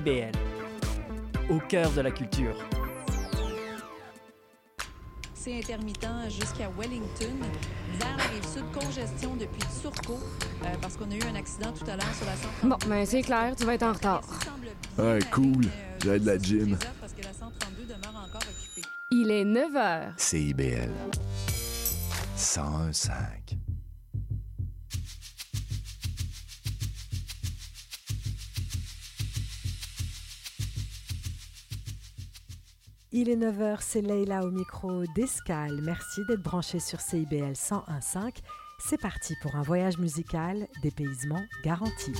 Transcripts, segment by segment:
CIBL, au cœur de la culture. C'est intermittent jusqu'à Wellington. Vers la rive sud, congestion depuis Turcot, euh, parce qu'on a eu un accident tout à l'heure sur la 132. Bon, ben c'est clair, tu vas être en retard. Ouais, cool. J'ai de la gym. Parce que la 132 demeure encore occupée. Il est 9 h. CIBL 101.5 Il est 9h, c'est Leïla au micro d'Escale. Merci d'être branché sur CIBL 101.5. C'est parti pour un voyage musical, dépaysement garanti.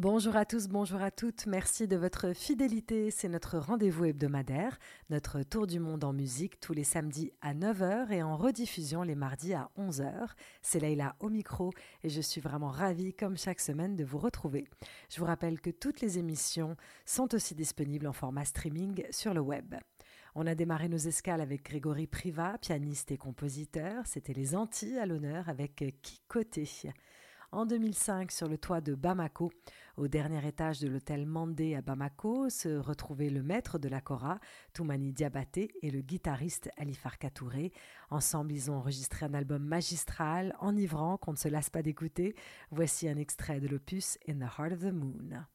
Bonjour à tous, bonjour à toutes. Merci de votre fidélité. C'est notre rendez-vous hebdomadaire, notre tour du monde en musique tous les samedis à 9h et en rediffusion les mardis à 11h. C'est Leïla au micro et je suis vraiment ravie, comme chaque semaine, de vous retrouver. Je vous rappelle que toutes les émissions sont aussi disponibles en format streaming sur le web. On a démarré nos escales avec Grégory Privat, pianiste et compositeur. C'était les Antilles à l'honneur avec Kikoté en 2005 sur le toit de Bamako. Au dernier étage de l'hôtel Mandé à Bamako se retrouvaient le maître de la Kora, Toumani Diabaté, et le guitariste Ali Farka Touré. Ensemble, ils ont enregistré un album magistral, enivrant, qu'on ne se lasse pas d'écouter. Voici un extrait de l'opus In the Heart of the Moon.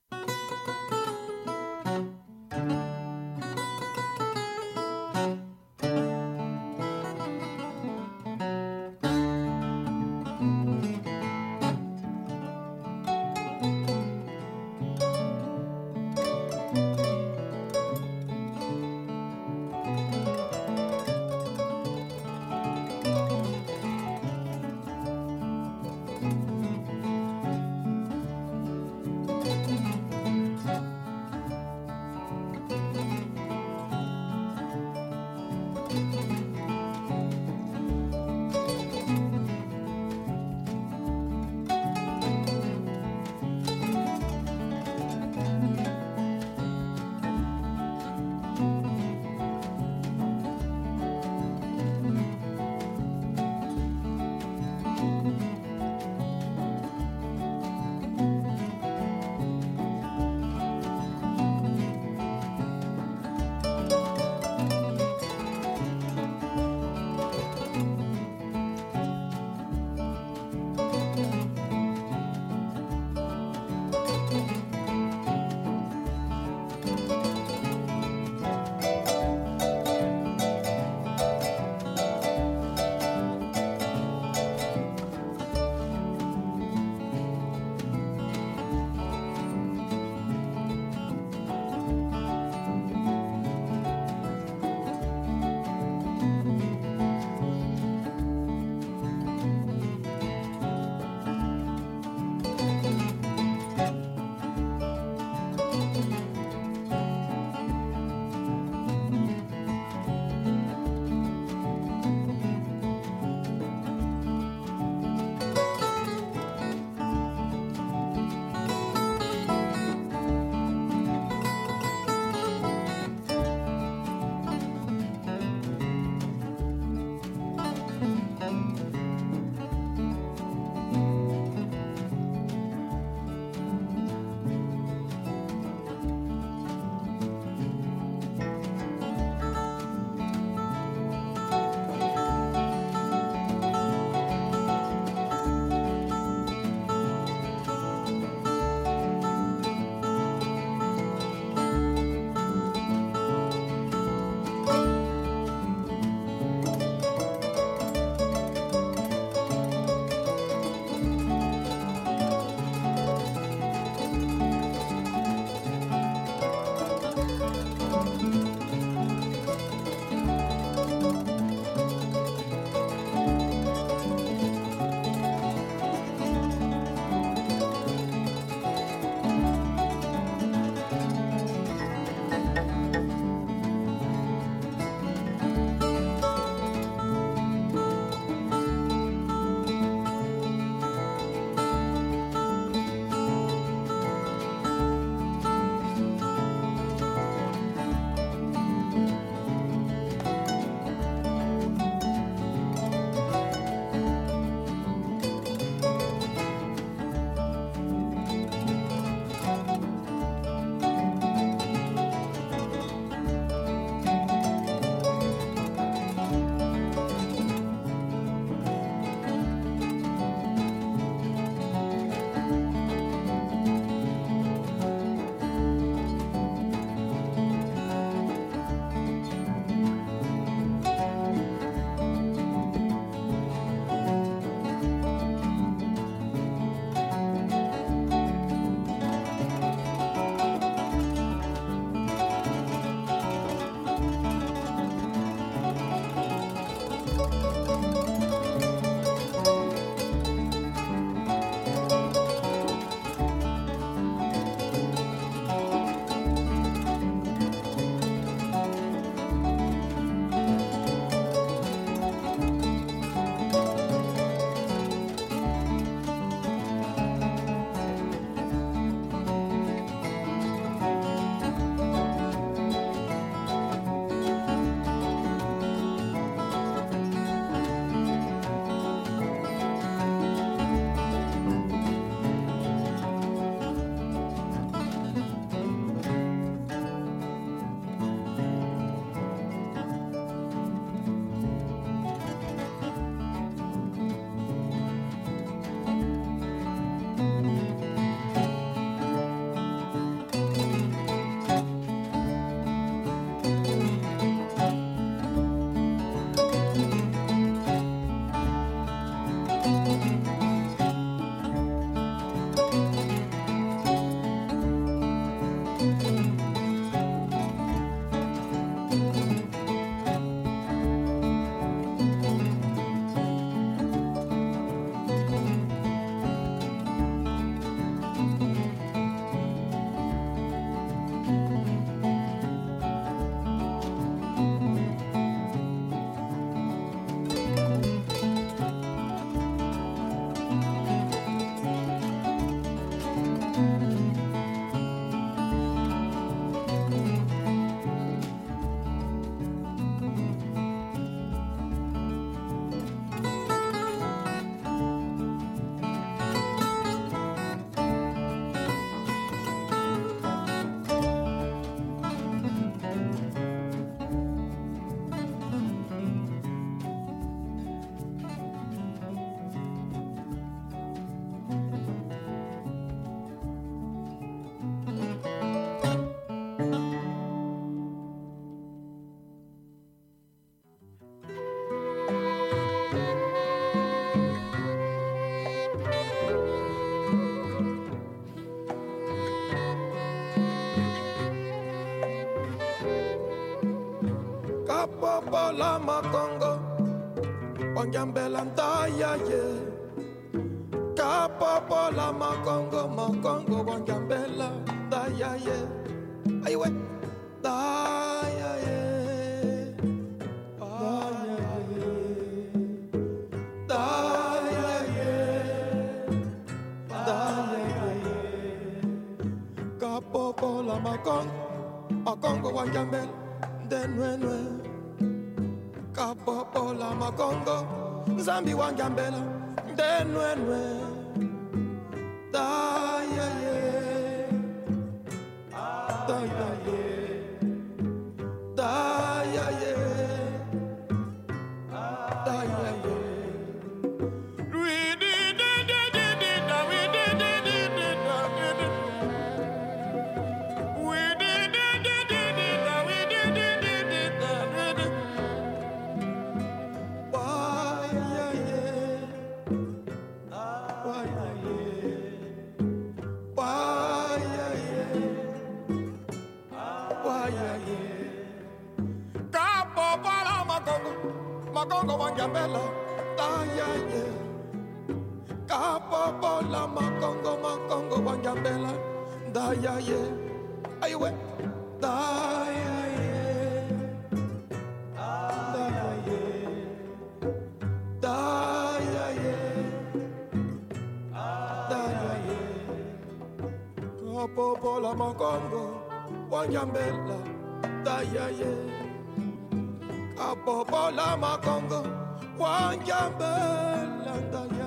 la matongo ongyambela ntaya ye kapopo la makongo mokongo ongyambela ntaya ye yeah. Nyambela, Dayaye, Kabobola Makongo, Wanjambela, Dayaye.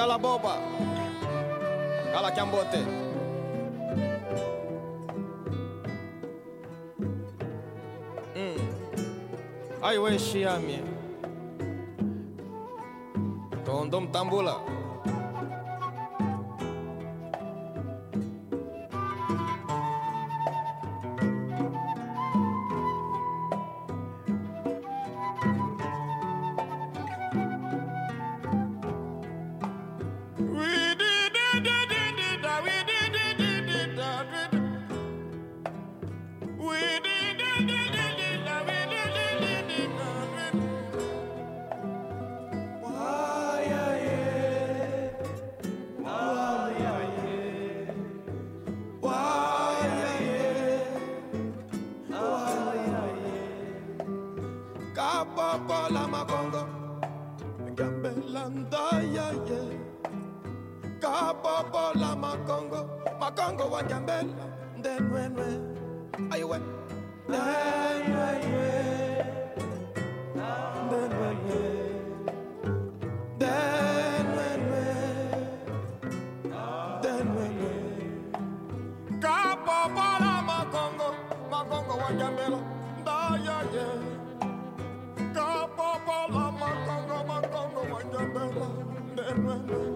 Cala a boba. Cala cambote. É hum. Ai, ué, xiame. Tondom tambula. hermana.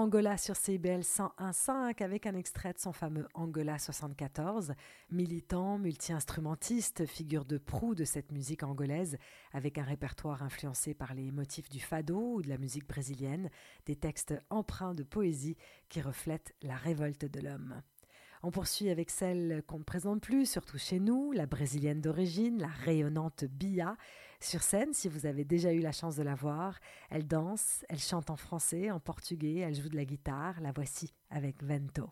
Angola sur CIBL 101.5 avec un extrait de son fameux Angola 74. Militant, multi-instrumentiste, figure de proue de cette musique angolaise avec un répertoire influencé par les motifs du fado ou de la musique brésilienne, des textes empreints de poésie qui reflètent la révolte de l'homme. On poursuit avec celle qu'on ne présente plus, surtout chez nous, la brésilienne d'origine, la rayonnante Bia. Sur scène, si vous avez déjà eu la chance de la voir, elle danse, elle chante en français, en portugais, elle joue de la guitare. La voici avec Vento.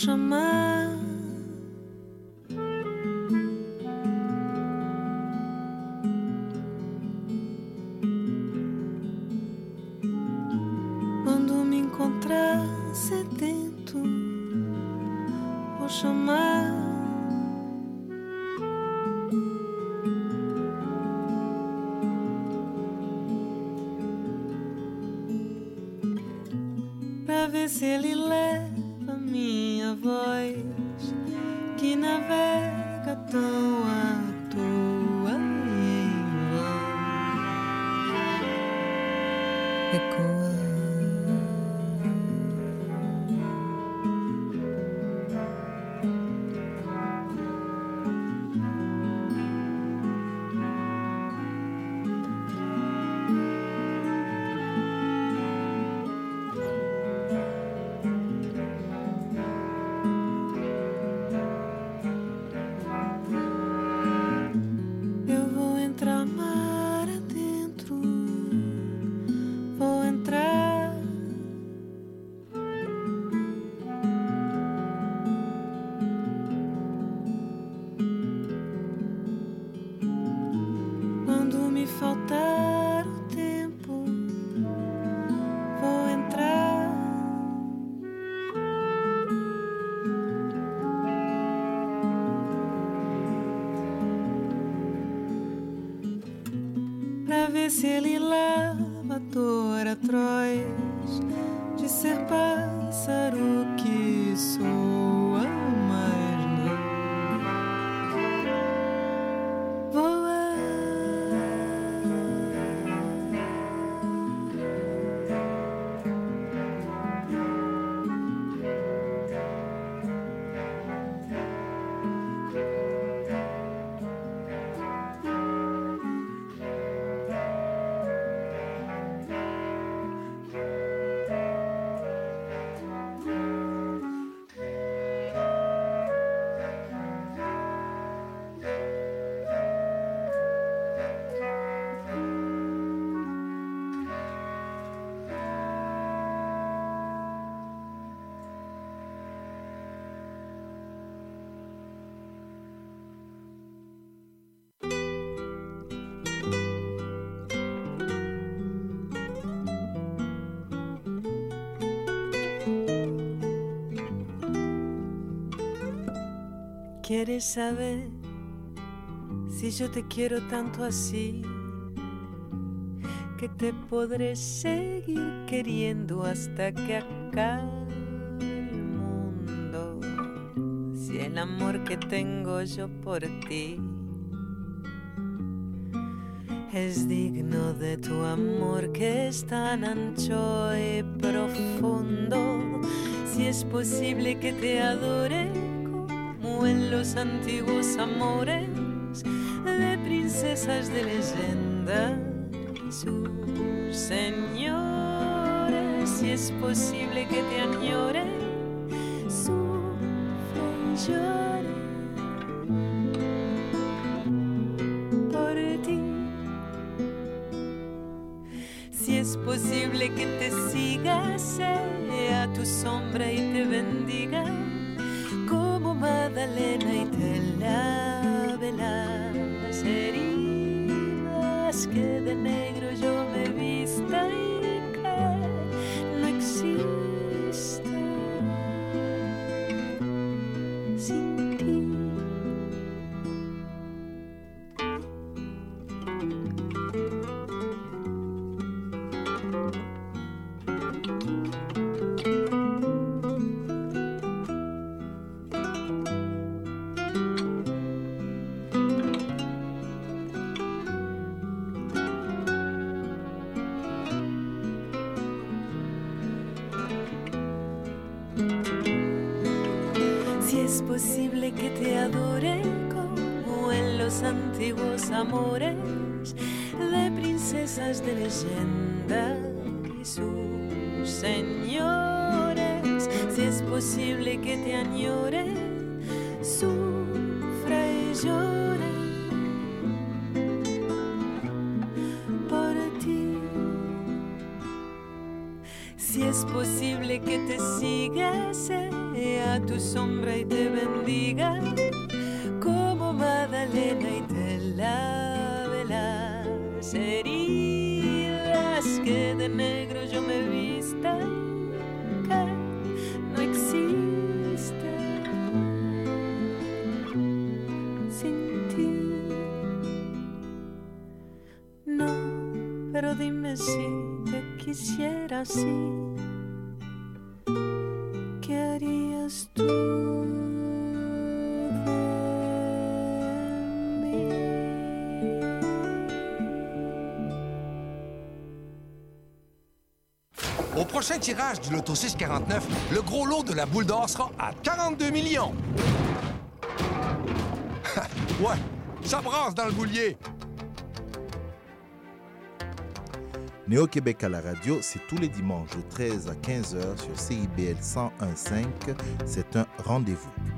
什么 ¿Quieres saber si yo te quiero tanto así? Que te podré seguir queriendo hasta que acabe el mundo. Si el amor que tengo yo por ti es digno de tu amor que es tan ancho y profundo. Si es posible que te adore en los antiguos amores de princesas de leyenda sus señores. Si es posible que te añore, sufre y llore por ti. Si es posible que te siga, sea tu sombra y te bendiga Magdalena y te lave las heridas que de negro Si es posible que te siga, sea tu sombra y te bendiga, como Magdalena y te lave las heridas que de negro yo me vista, que no existe sin ti. No, pero dime si te quisiera así. Prochain tirage du Loto 649, le gros lot de la boule d'or sera à 42 millions. ouais, ça brasse dans le boulier. Néo-Québec à la radio, c'est tous les dimanches de 13 à 15 heures sur CIBL 101.5. C'est un rendez-vous.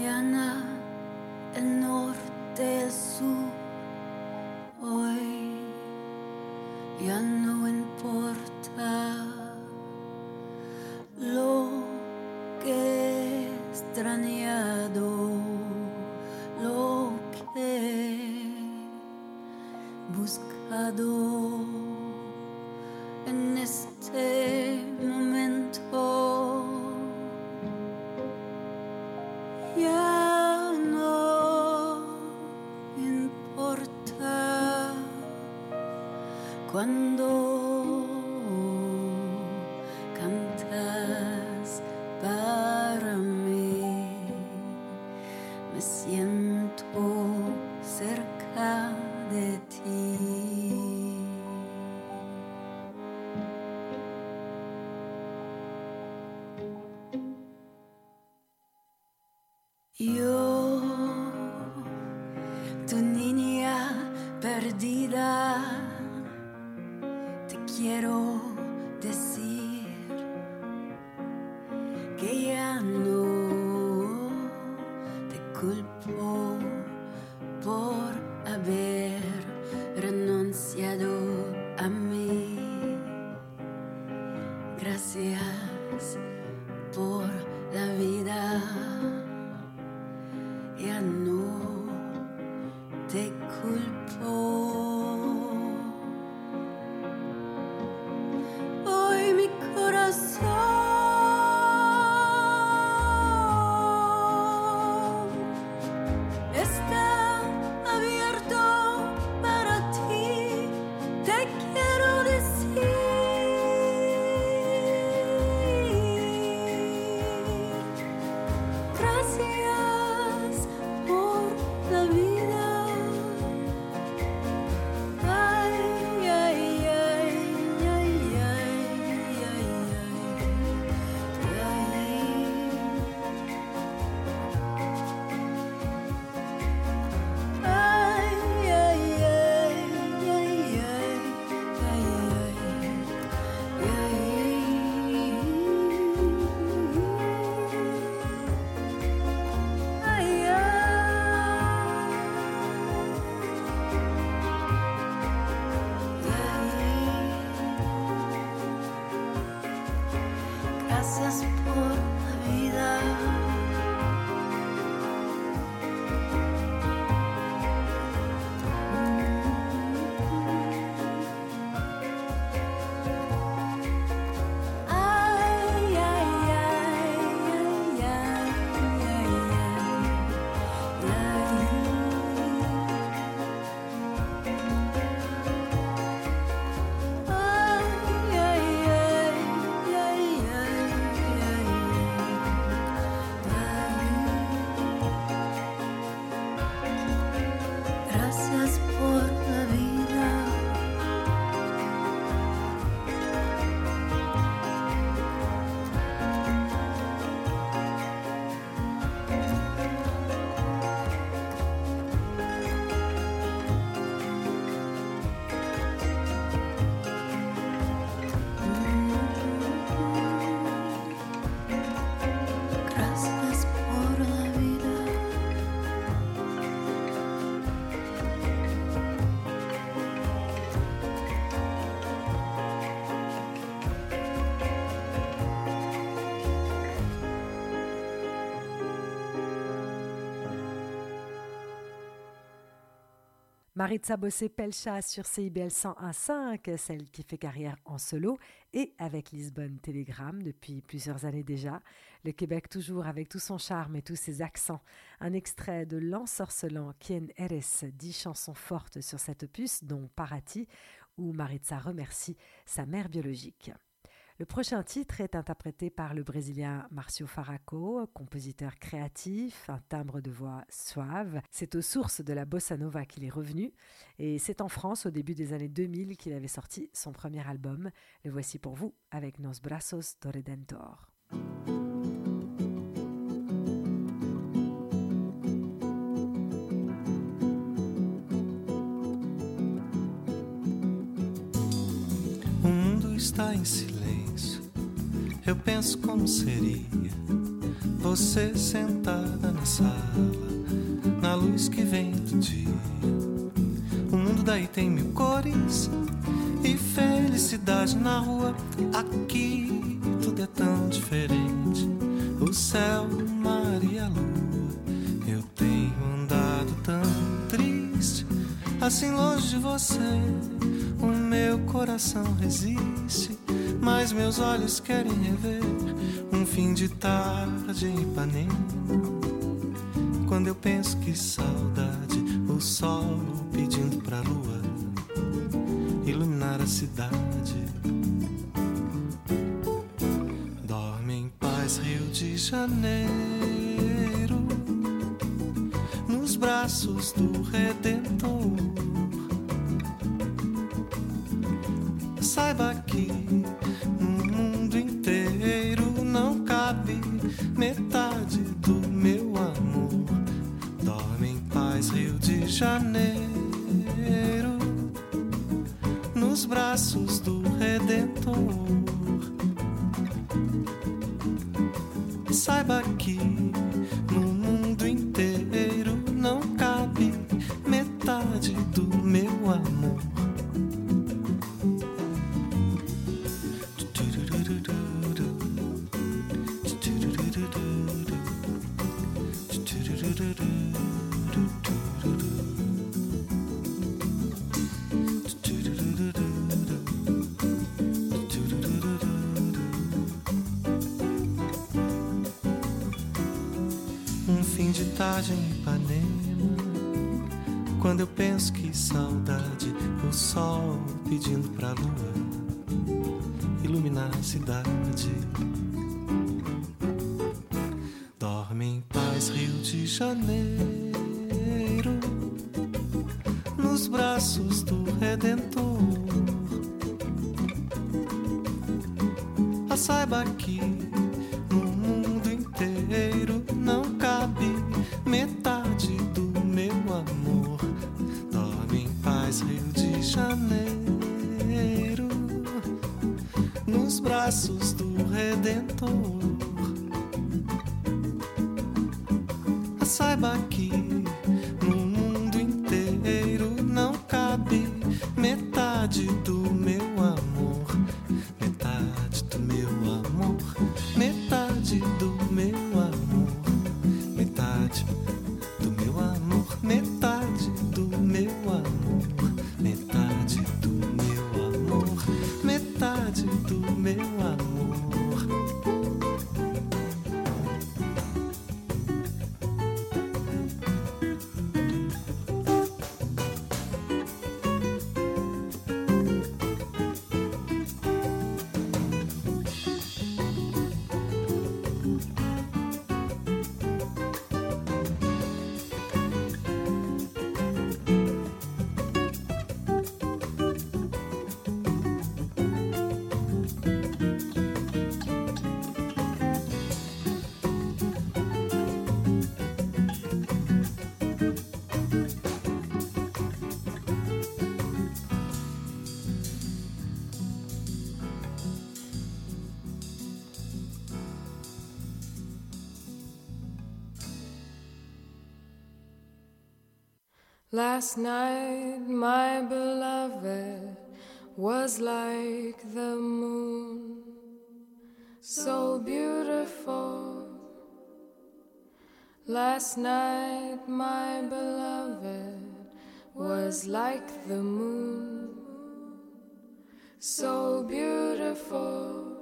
Mañana, el norte, el sur, hoy. Ya no Maritza Bossé-Pelcha sur CIBL 101.5, celle qui fait carrière en solo et avec Lisbonne Télégramme depuis plusieurs années déjà. Le Québec toujours avec tout son charme et tous ses accents. Un extrait de L'ensorcelant Quien Eres, dix chansons fortes sur cet opus, dont Parati, où Maritza remercie sa mère biologique. Le prochain titre est interprété par le Brésilien Marcio Faraco, compositeur créatif, un timbre de voix suave. C'est aux sources de la bossa nova qu'il est revenu et c'est en France au début des années 2000 qu'il avait sorti son premier album. Le voici pour vous avec Nos Brazos do Redentor. Eu penso como seria você sentada na sala, na luz que vem do dia. O mundo daí tem mil cores e felicidade na rua. Aqui tudo é tão diferente. O céu, o mar e a lua. Eu tenho andado tão triste, assim longe de você. O meu coração resiste, mas meus olhos querem rever um fim de tarde em Ipanema. Quando eu penso que saudade, o sol pedindo pra lua iluminar a cidade. Dorme em paz, Rio de Janeiro, nos braços do Redentor. Saiba que no mundo inteiro Last night, my beloved was like the moon, so beautiful. Last night, my beloved was like the moon, so beautiful.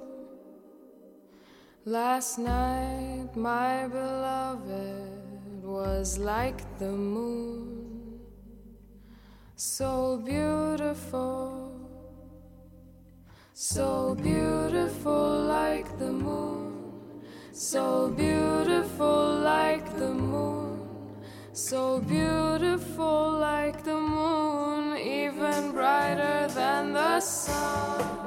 Last night, my beloved was like the moon so beautiful, so beautiful like the moon, so beautiful like the moon, so beautiful like the moon, even brighter than the sun.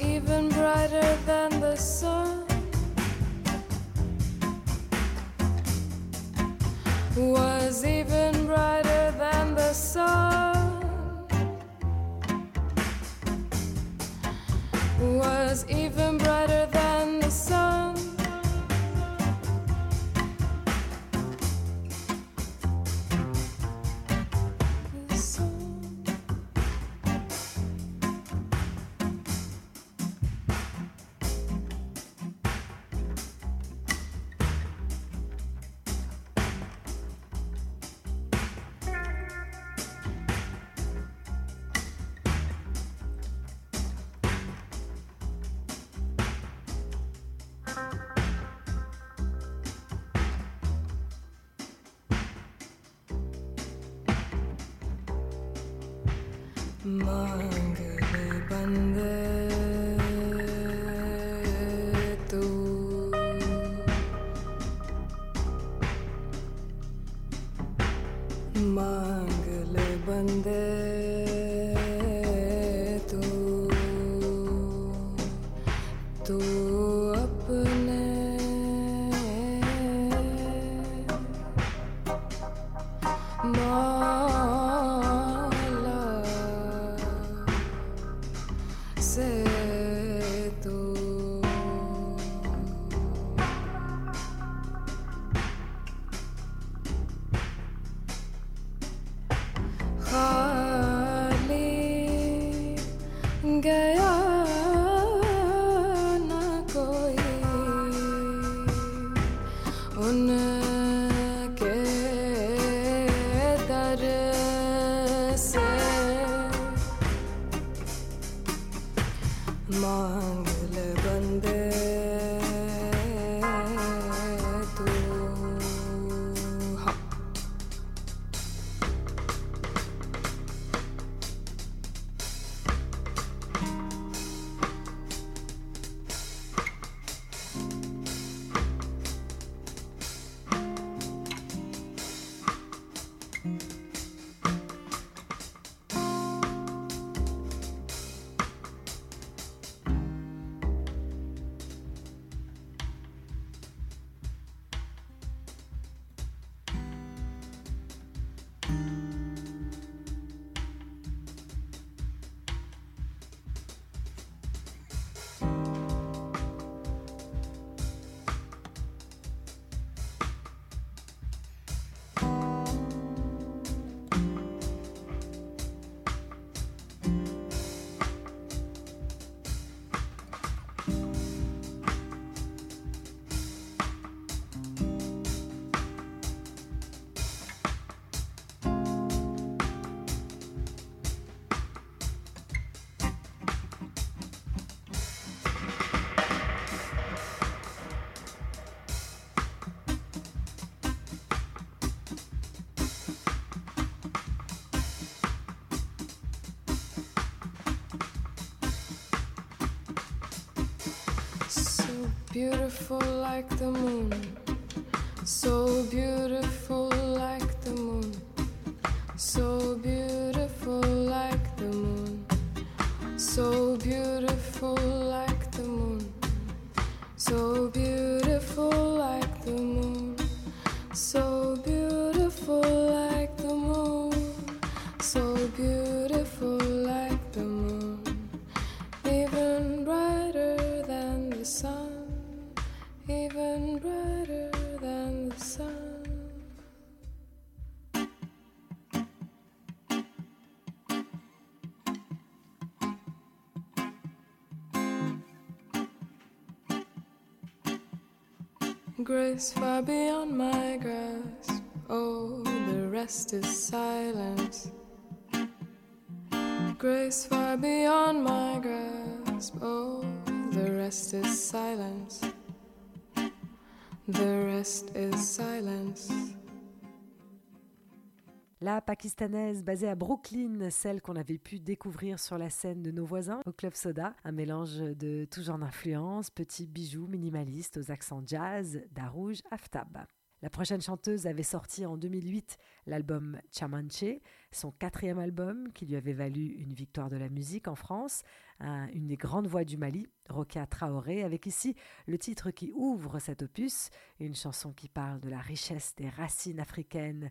Even brighter than the sun. Beautiful like the moon. So beautiful La pakistanaise basée à Brooklyn, celle qu'on avait pu découvrir sur la scène de nos voisins au Club Soda, un mélange de tout genre d'influences, petits bijoux minimalistes aux accents jazz, Darouj Aftab. La prochaine chanteuse avait sorti en 2008 l'album Chamanche, son quatrième album qui lui avait valu une victoire de la musique en France, un- une des grandes voix du Mali, Rokia Traoré, avec ici le titre qui ouvre cet opus, une chanson qui parle de la richesse des racines africaines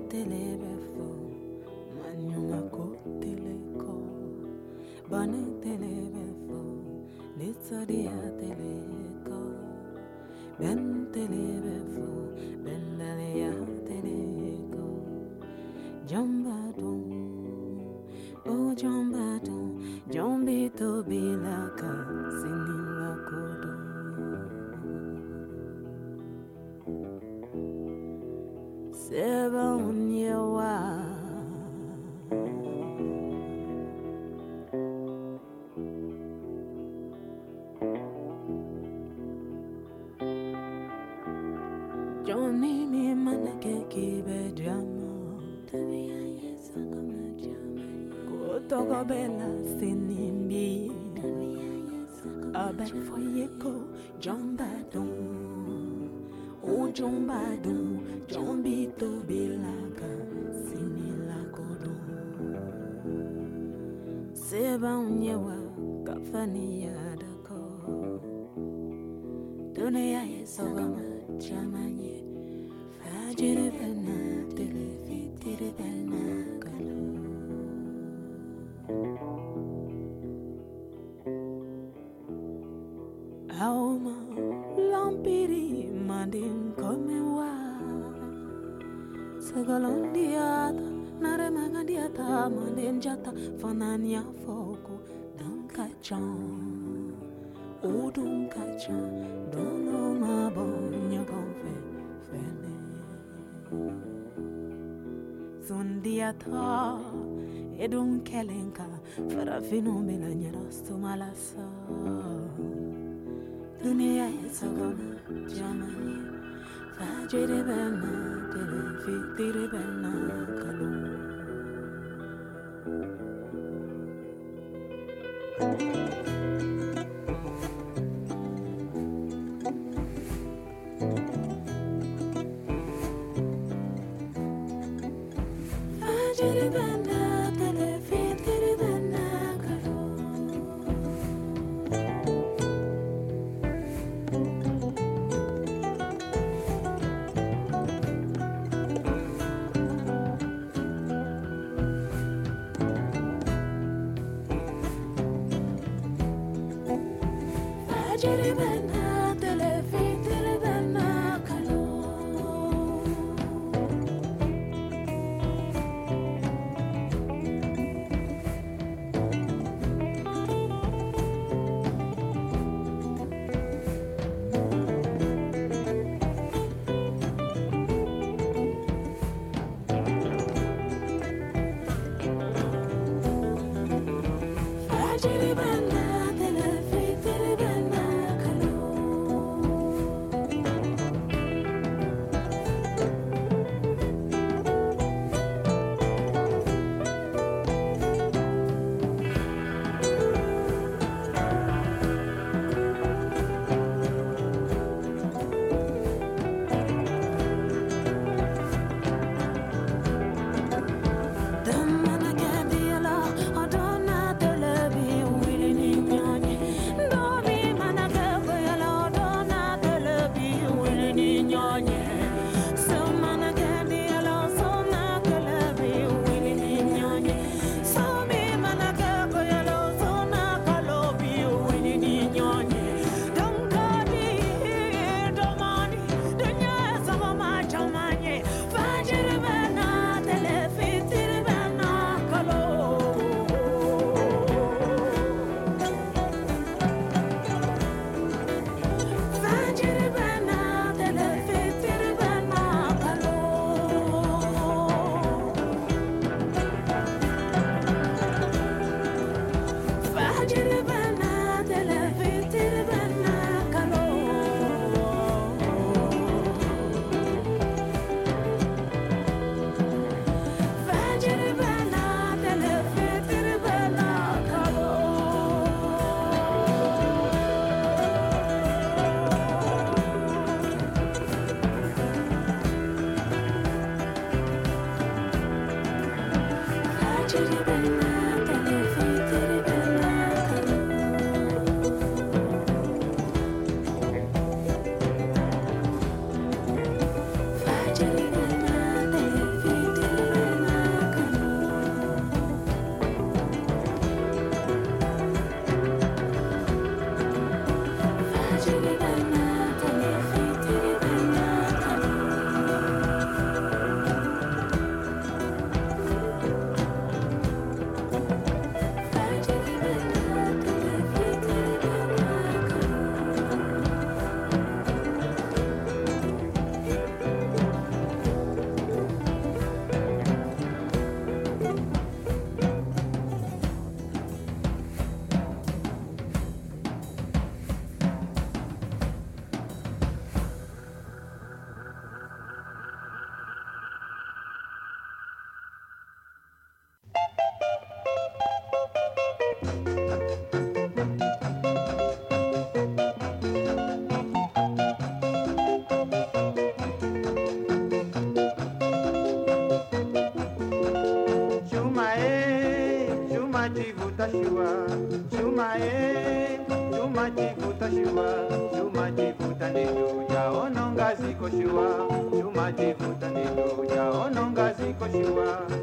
Hera tele befo manyunga ko tele ko Bane tele befo Nitsadia teleko Ben telebefo Ben dalia teleko Jambadon Oh jambadon Jambito bilaka Sinila kodo Seba kobela senimbi abafoyeko jombadon ojombadon jombitobelaka similakodo sebaunyewa kafaniyadako duneyayesobama jamanye fajirebe aoma lampiri mandim komewa segalondiata naremangandiata mandim jata fanania foko dunkacan odunkacan donomabonyagonfe fene. Zundiata edunkelenka farafinomilanyanastumalasaa Bosnia Herzegovina, Germany, Fajri Bana, Telefi, Tiri the Kalum. you are.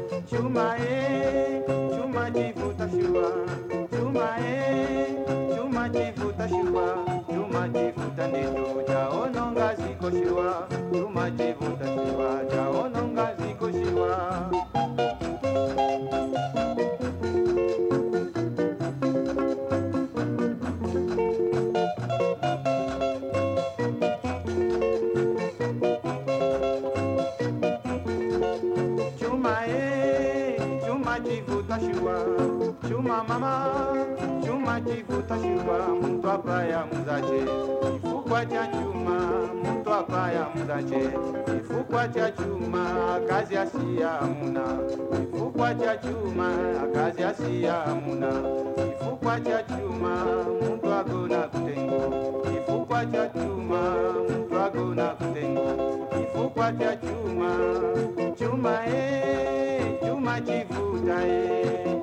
Chivuta mtu apaya muzache kifukwa cha chuma mtu apaya muzache kifukwa cha chuma kazi asiya amuna kifukwa cha chuma kazi asiya amuna kifukwa cha chuma mtu agona kutengo. Kifukwa cha chuma mtu agona kutengo. Kifukwa cha chuma chuma e chuma chivuta e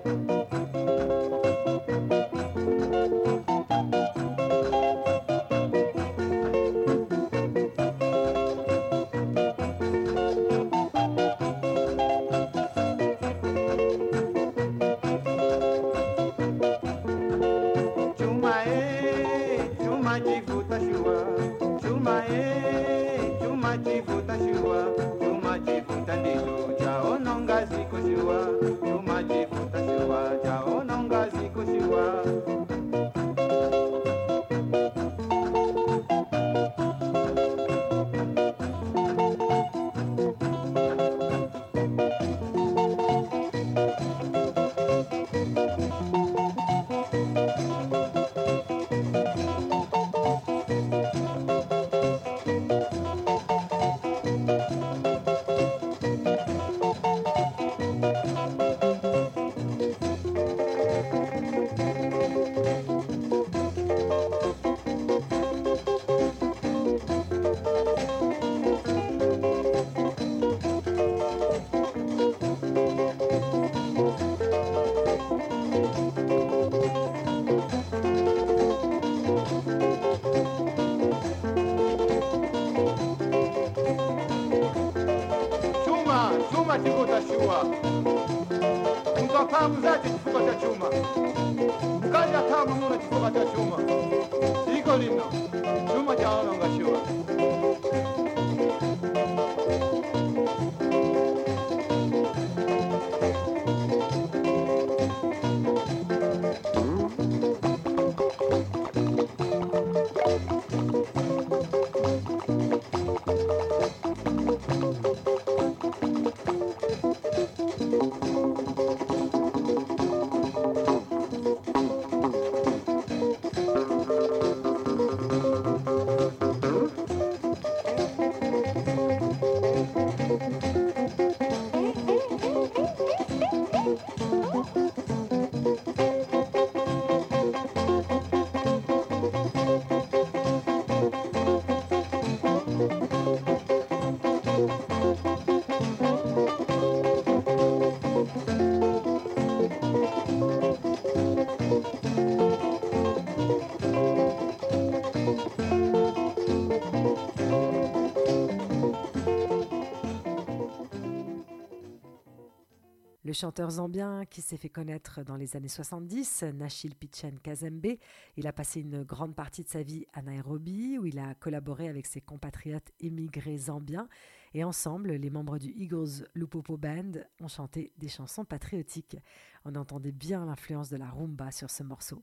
chanteur zambien qui s'est fait connaître dans les années 70, Nachil Pichen Kazembe, il a passé une grande partie de sa vie à Nairobi où il a collaboré avec ses compatriotes émigrés zambiens et ensemble, les membres du Eagles Lupopo Band ont chanté des chansons patriotiques. On entendait bien l'influence de la rumba sur ce morceau.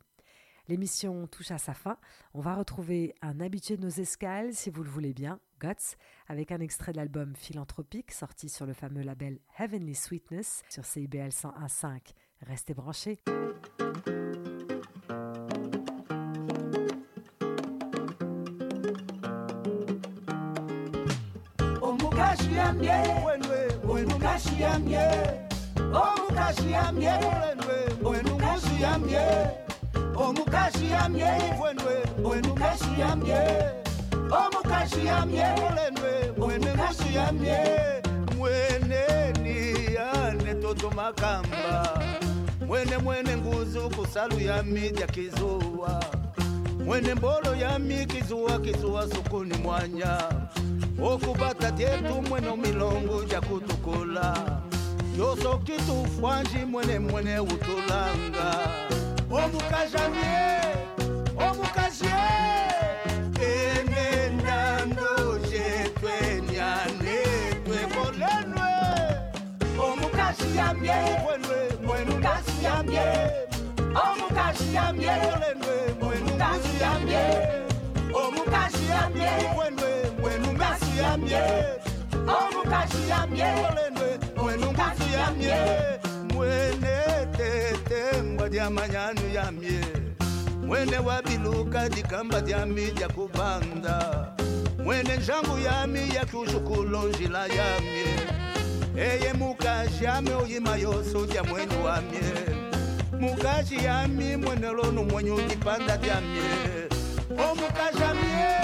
L'émission touche à sa fin. On va retrouver un habitué de nos escales, si vous le voulez bien, Avec un extrait de l'album Philanthropique sorti sur le fameux label Heavenly Sweetness sur CIBL 101.5. Restez branchés. Omukashiyamye omukashiyamye omukashiyamye omukashiyamye omukashiyamye mweneni ane toto makamba. Mwene mwene nguzu kusalu yami dya kizuwa mwene mbolo yami kizuwa kizuwa sukuni mwanya. Okubata tyetu mwene milongo ja kutukula. Yoso kitufwanji mwene mwene utulanga. Omukajamye yambye mwenu kasi yambye omukazi yambye mwenwe mwenu kasi yambye omukazi yambye mwenu kasi yambye mwene tetembwa dya manyanu yambye mwene wabiluka dikamba dyami dya kubanda. Mwene njangu yami yakiushukulu njila yamye eye mukazi yami oyima yosu dya mwenyu wamye mukaji yami mwenelo nomwenye ukipanda vyamie eh. o mukaji amie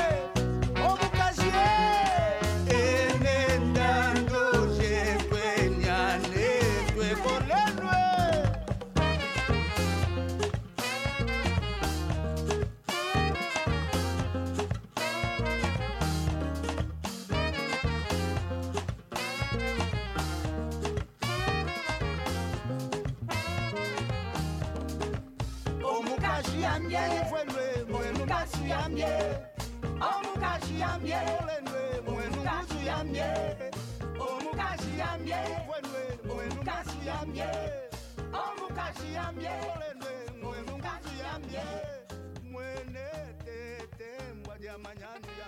yambye omukazi yambye omukazi yambye omukazi yambye omukazi yambye omukazi yambye mwene tete mwadya manyanja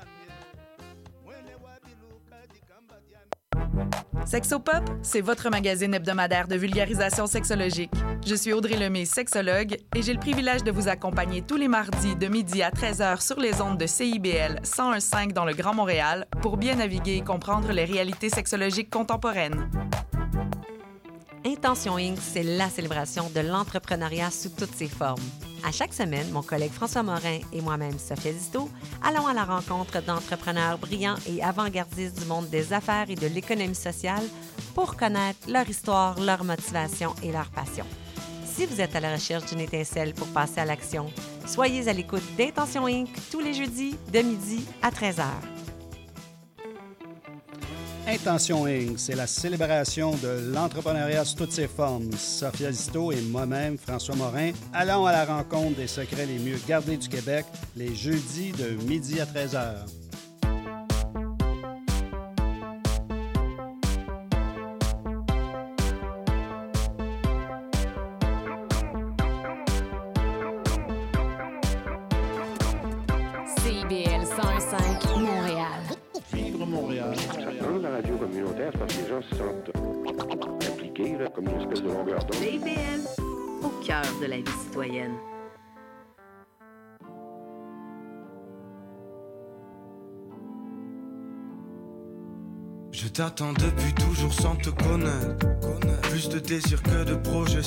Sexopop, c'est votre magazine hebdomadaire de vulgarisation sexologique. Je suis Audrey Lemay, sexologue, et j'ai le privilège de vous accompagner tous les mardis de midi à 13h sur les ondes de CIBL 101.5 dans le Grand Montréal pour bien naviguer et comprendre les réalités sexologiques contemporaines. Intention Inc., c'est la célébration de l'entrepreneuriat sous toutes ses formes. À chaque semaine, mon collègue François Morin et moi-même, Sophia Zisto, allons à la rencontre d'entrepreneurs brillants et avant-gardistes du monde des affaires et de l'économie sociale pour connaître leur histoire, leur motivation et leur passion. Si vous êtes à la recherche d'une étincelle pour passer à l'action, soyez à l'écoute d'Intention Inc. tous les jeudis de midi à 13h. Intention Inc., c'est la célébration de l'entrepreneuriat sous toutes ses formes. Sophia Zito et moi-même, François Morin, allons à la rencontre des secrets les mieux gardés du Québec les jeudis de midi à 13h. Les gens se sentent impliqués, là, comme une espèce de longueur d'onde. CIBL, au cœur de la vie citoyenne. Je t'attends depuis toujours sans te connaître. Plus de désir que de projet